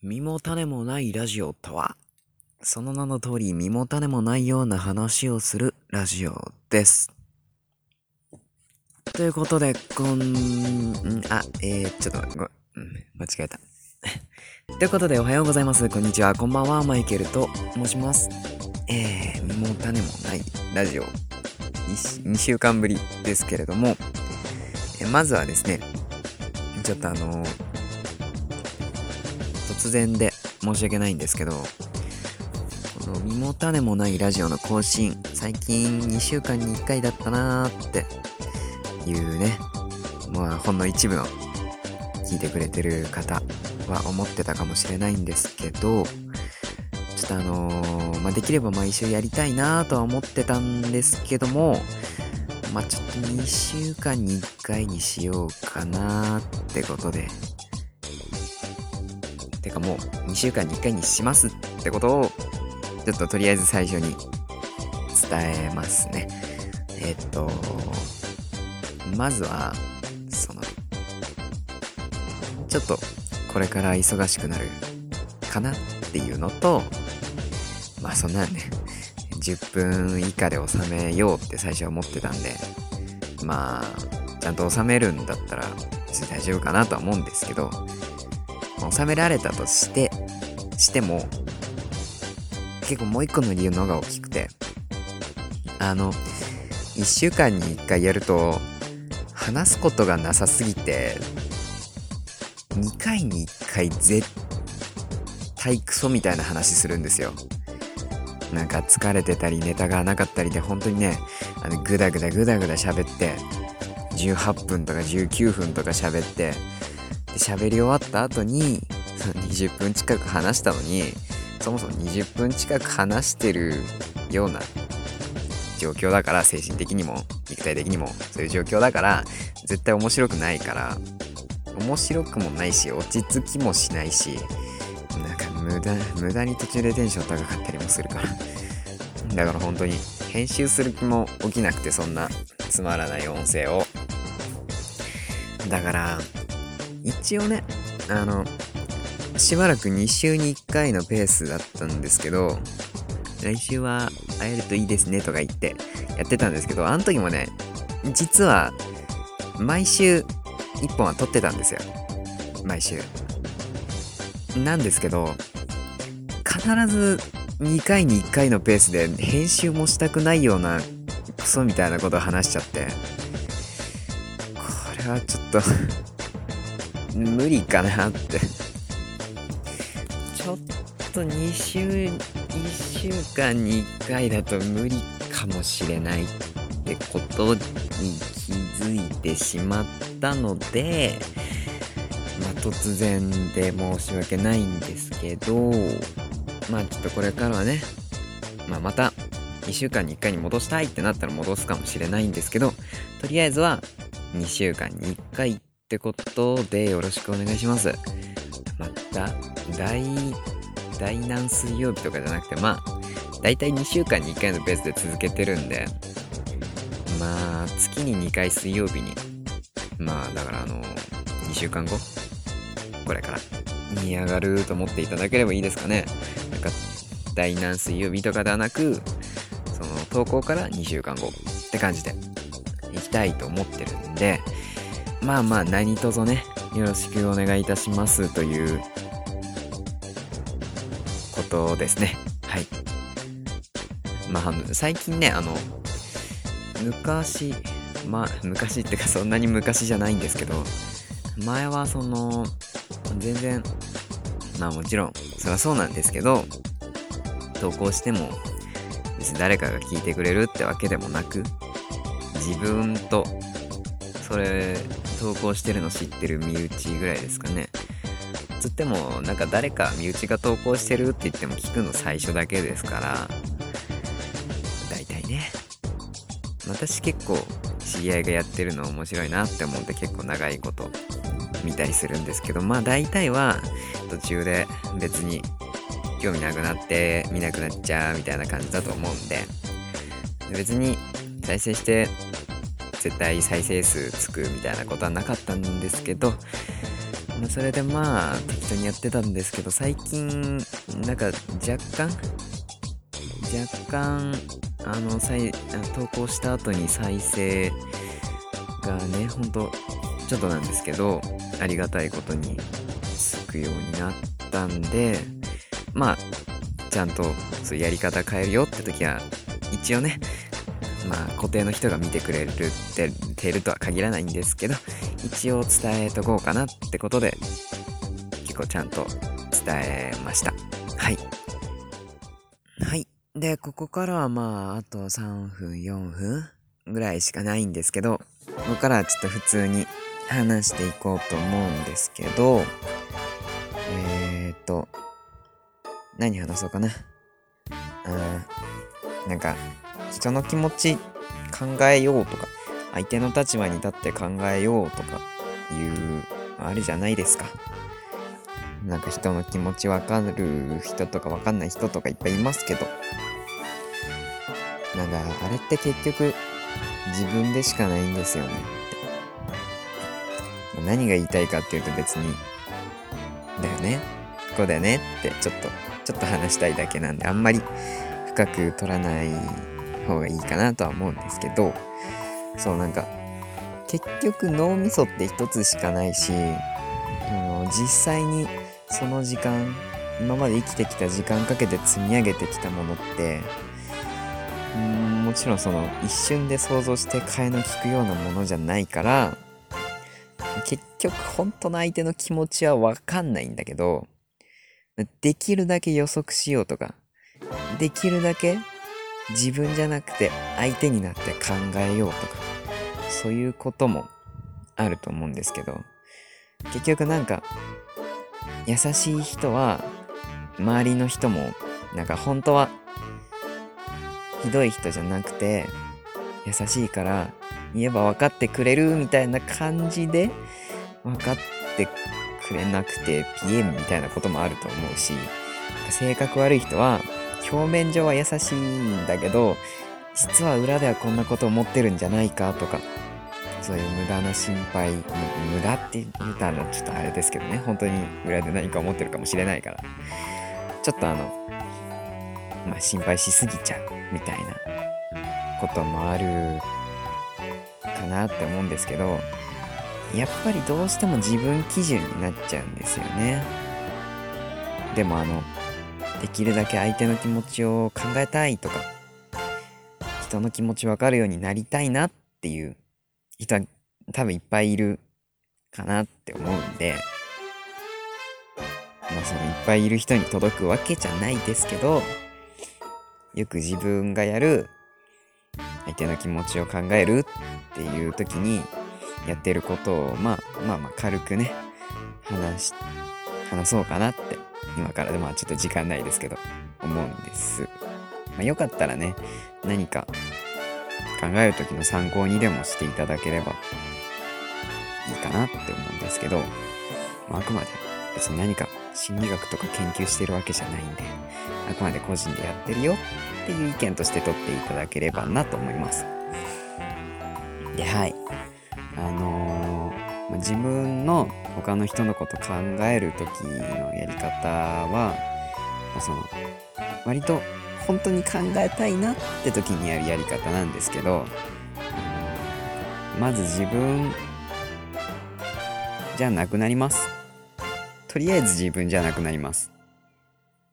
身も種もないラジオとは、その名の通り身も種もないような話をするラジオです。ということで、こん、あ、えー、ちょっとご、うん、間違えた。ということで、おはようございます。こんにちは。こんばんは。マイケルと申します。えー、身も種もないラジオ。2週間ぶりですけれども、えまずはですね、ちょっとあの突然で申し訳ないんですけど、この身も種もないラジオの更新、最近2週間に1回だったなーっていうね、まあほんの一部の聞いてくれてる方は思ってたかもしれないんですけど、ちょっとあのーまあ、できれば毎週やりたいなとは思ってたんですけども、まあ、ちょっと2週間に1回にしようかなってことで。てかもう2週間に1回にしますってことを、ちょっととりあえず最初に伝えますね。えっと、まずは、その、ちょっとこれから忙しくなるかなっていうのと、まあそんなんね、10分以下で収めようって最初は思ってたんで、まあ、ちゃんと収めるんだったら別に大丈夫かなとは思うんですけど、収められたとして、しても、結構もう一個の理由の方が大きくて、あの、1週間に1回やると、話すことがなさすぎて、2回に1回絶対クソみたいな話するんですよ。なんか疲れてたりネタがなかったりで本当にね、あのグダグダグダグダ喋って、18分とか19分とか喋って、喋り終わった後に、その20分近く話したのに、そもそも20分近く話してるような状況だから、精神的にも肉体的にもそういう状況だから、絶対面白くないから、面白くもないし、落ち着きもしないし、なんか無駄、無駄に途中でテンション高かったりもするから。だから本当に編集する気も起きなくて、そんなつまらない音声を。だから、一応ね、あの、しばらく2週に1回のペースだったんですけど、来週は会えるといいですねとか言ってやってたんですけど、あの時もね、実は毎週1本は撮ってたんですよ。毎週。なんですけど、必ず2回に1回のペースで編集もしたくないようなクソみたいなことを話しちゃって、これはちょっと無理かなって。ちょっと2週、1週間に1回だと無理かもしれないってことに気づいてしまったので、まあ、突然で申し訳ないんですけど、まあちょっとこれからはね、まあまた2週間に1回に戻したいってなったら戻すかもしれないんですけど、とりあえずは2週間に1回ってことでよろしくお願いします。また、第、第何水曜日とかじゃなくて、まあ、だいたい2週間に1回のペースで続けてるんで、まあ、月に2回水曜日に、まあ、だからあの、2週間後これから、に上がると思っていただければいいですかね。なんか、第何水曜日とかではなく、その、投稿から2週間後って感じで、行きたいと思ってるんで、まあまあ、何卒ね、よろしくお願いいたしますという、ことですね。はい。まあ、最近ね、あの、昔、まあ、昔ってかそんなに昔じゃないんですけど、前はその、全然、まあもちろん、そりゃそうなんですけど、投稿しても、別に誰かが聞いてくれるってわけでもなく、自分と、それ、投稿してるの知ってる身内ぐらいですかね。つっても、なんか誰か身内が投稿してるって言っても聞くの最初だけですから、大体ね。私結構知り合いがやってるの面白いなって思って結構長いこと見たりするんですけど、まあ大体は途中で別に興味なくなって見なくなっちゃうみたいな感じだと思うんで、別に再生して絶対再生数つくみたいなことはなかったんですけど、まあ、それでまあ適当にやってたんですけど最近なんか若干若干あの再投稿した後に再生がねほんとちょっとなんですけどありがたいことにつくようになったんでまあちゃんとそうやり方変えるよって時は一応ねまあ固定の人が見てくれるっててるとは限らないんですけど一応伝えとこうかなってことで結構ちゃんと伝えました。はい。はい。でここからはまああと3分4分ぐらいしかないんですけどここからはちょっと普通に話していこうと思うんですけどえー、っと何話そうかな。うんなんか人の気持ち考えようとか相手の立場に立って考えようとかいうあるじゃないですか。なんか人の気持ちわかる人とかわかんない人とかいっぱいいますけど。なんかあれって結局自分でしかないんですよね。何が言いたいかっていうと別にだよねこうだよねってちょっとちょっと話したいだけなんであんまり深く取らない方がいいかなとは思うんですけどそうなんか結局脳みそって一つしかないしあの実際にその時間今まで生きてきた時間かけて積み上げてきたものってんもちろんその一瞬で想像して替えの利くようなものじゃないから結局本当の相手の気持ちは分かんないんだけどできるだけ予測しようとかできるだけ自分じゃなくて相手になって考えようとかそういうこともあると思うんですけど結局なんか優しい人は周りの人もなんか本当はひどい人じゃなくて優しいから言えば分かってくれるみたいな感じで分かってくれなくてピエンみたいなこともあると思うし性格悪い人は表面上は優しいんだけど実は裏ではこんなこと思ってるんじゃないかとかそういう無駄な心配無駄って言ったらちょっとあれですけどね。本当に裏で何か思ってるかもしれないから。ちょっとあのまあ心配しすぎちゃうみたいなこともあるかなって思うんですけどやっぱりどうしても自分基準になっちゃうんですよね。でもあのできるだけ相手の気持ちを考えたいとか人の気持ち分かるようになりたいなっていう人は多分いっぱいいるかなって思うんでまあそのいっぱいいる人に届くわけじゃないですけどよく自分がやる相手の気持ちを考えるっていう時にやってることをまあまあまあ軽くね話話そうかなって今から。でまあちょっと時間ないですけど。思うんです、まあ、よかったらね何か考える時の参考にでもしていただければいいかなって思うんですけど、まあ、あくまで別に何か心理学とか研究してるわけじゃないんであくまで個人でやってるよっていう意見として取っていただければなと思います。ではい。あのー、自分の他の人のこと考える時のやり方はその割と本当に考えたいなって時にやるやり方なんですけどまず自分じゃなくなります。とりあえず自分じゃなくなります。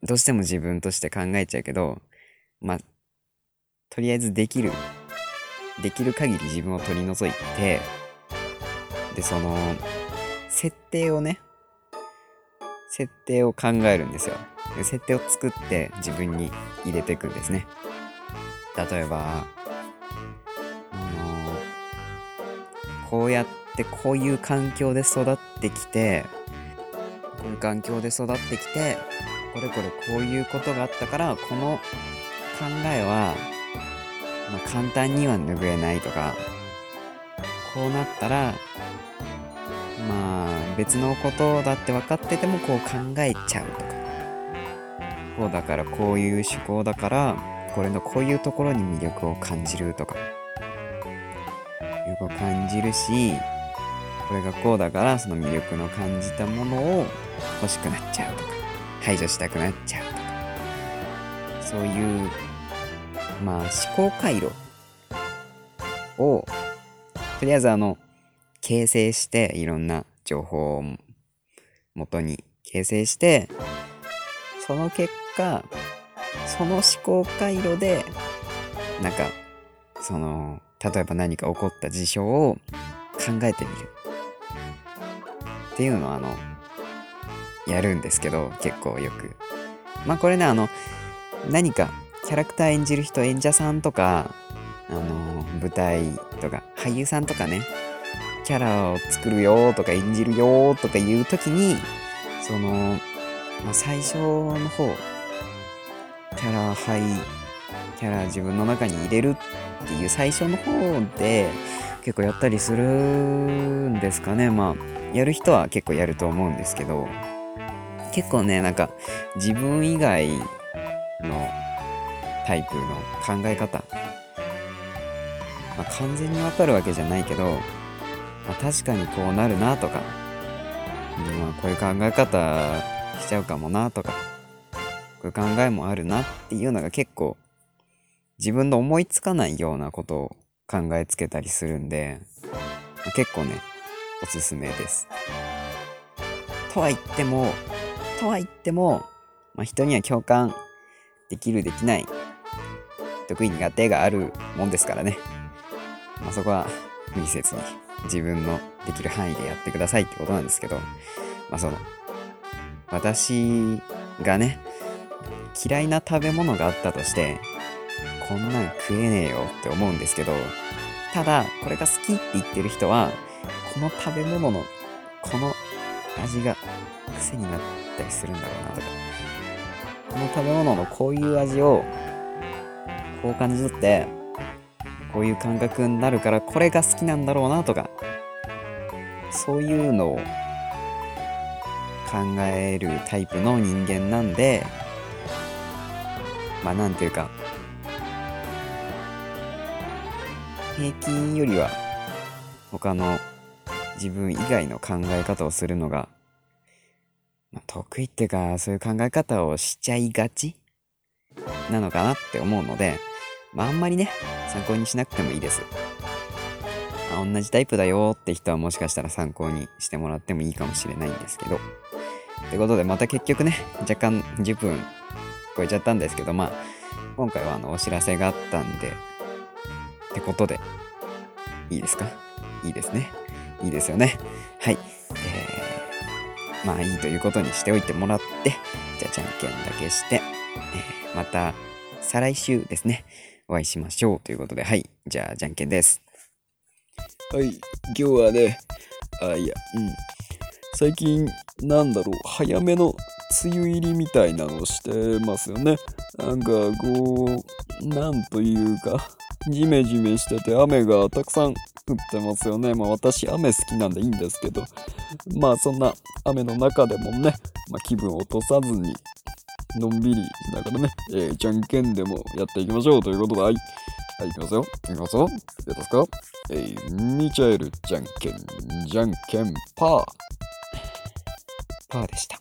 どうしても自分として考えちゃうけどまあとりあえずできる。できる限り自分を取り除いてでその設定をね。設定を考えるんですよ。で設定を作って自分に入れていくんですね。例えばあのこうやってこういう環境で育ってきてこういう環境で育ってきてこれこれこういうことがあったからこの考えは、まあ、簡単には拭えないとかこうなったらまあ別のことだって分かっててもこう考えちゃうとか。こうだからこういう思考だからこれのこういうところに魅力を感じるとか。よく感じるしこれがこうだからその魅力の感じたものを欲しくなっちゃうとか。排除したくなっちゃうとか。そういうまあ思考回路をとりあえずあの形成していろんな情報を元に形成してその結果その思考回路でなんかその例えば何か起こった事象を考えてみる。っていうのをあのやるんですけど結構よく。まあこれねあの何かキャラクター演じる人演者さんとかあの舞台とか俳優さんとかねキャラを作るよとか演じるよとかいう時にその、まあ、最初の方キャラ配キャラ自分の中に入れるっていう最初の方で結構やったりするんですかね。まあやる人は結構やると思うんですけど。結構ねなんか自分以外のタイプの考え方、まあ、完全にわかるわけじゃないけど、まあ、確かにこうなるなとか、まあ、こういう考え方しちゃうかもなとかこういう考えもあるなっていうのが結構自分の思いつかないようなことを考えつけたりするんでま、結構ね、おすすめです。とは言っても、とは言っても、まあ、人には共感できるできない、得意苦手があるもんですからね。まあ、そこは無理せずに自分のできる範囲でやってくださいってことなんですけど、まあその、私がね、嫌いな食べ物があったとして、こんなん食えねえよって思うんですけど、ただ、これが好きって言ってる人は、この食べ物の、この味が癖になったりするんだろうなとか、この食べ物のこういう味を、こう感じ取って、こういう感覚になるから、これが好きなんだろうなとか、そういうのを考えるタイプの人間なんで、まあなんていうか、平均よりは他の自分以外の考え方をするのが、ま、得意っていうかそういう考え方をしちゃいがちなのかなって思うので、まあ、あんまりね参考にしなくてもいいです。あ、同じタイプだよって人はもしかしたら参考にしてもらってもいいかもしれないんですけど。ってことでまた結局ね若干10分超えちゃったんですけどまあ今回はあのお知らせがあったんでってことで、いいですか？いいですね。いいですよね。はい。えー、まあいいということにしておいてもらって、じゃあじゃんけんだけして、えー、また再来週ですね、お会いしましょうということで、はい。じゃあじゃんけんです。はい。今日はね、あ、いや、うん。最近、なんだろう、早めの梅雨入りみたいなのしてますよね。なんか、こう、なんというか、ジメジメしてて雨がたくさん降ってますよね。まあ私雨好きなんでいいんですけど、まあそんな雨の中でもね、まあ、気分を落とさずに、のんびりしながらね、えー、じゃんけんでもやっていきましょうということで、はい。はい、いきますよ。いきますよ。いいですかえー、ミチャエルじゃんけん、じゃんけんパー。パーでした。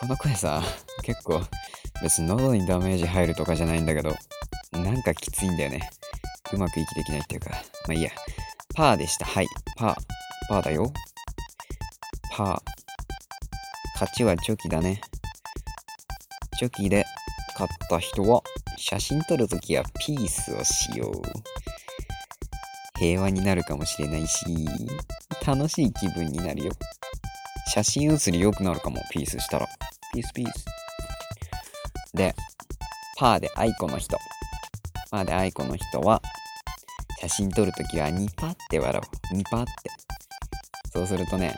この声さ、結構別に喉にダメージ入るとかじゃないんだけど、なんかきついんだよね。うまく息できないっていうか。まあいいや。パーでした。はい。パー。パーだよ。パー。勝ちはチョキだね。チョキで勝った人は写真撮るときはピースをしよう。平和になるかもしれないし、楽しい気分になるよ。写真写り良くなるかも、ピースしたら。ピースピース。で、パーでアイコの人。まあで、アイコの人は、写真撮るときはニパって笑う。ニパって。そうするとね、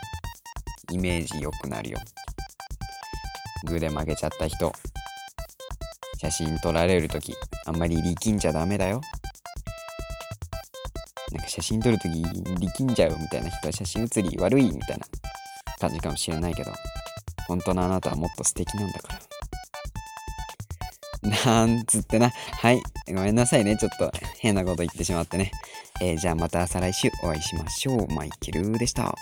イメージ良くなるよ。グーで曲げちゃった人、写真撮られるとき、あんまり力んじゃダメだよ。なんか写真撮るとき力んじゃうみたいな人は写真写り悪いみたいな感じかもしれないけど、本当のあなたはもっと素敵なんだから。なんつってな。はい。ごめんなさいね。ちょっと変なこと言ってしまってね。えーじゃあまた再来週お会いしましょう。マイケルでした。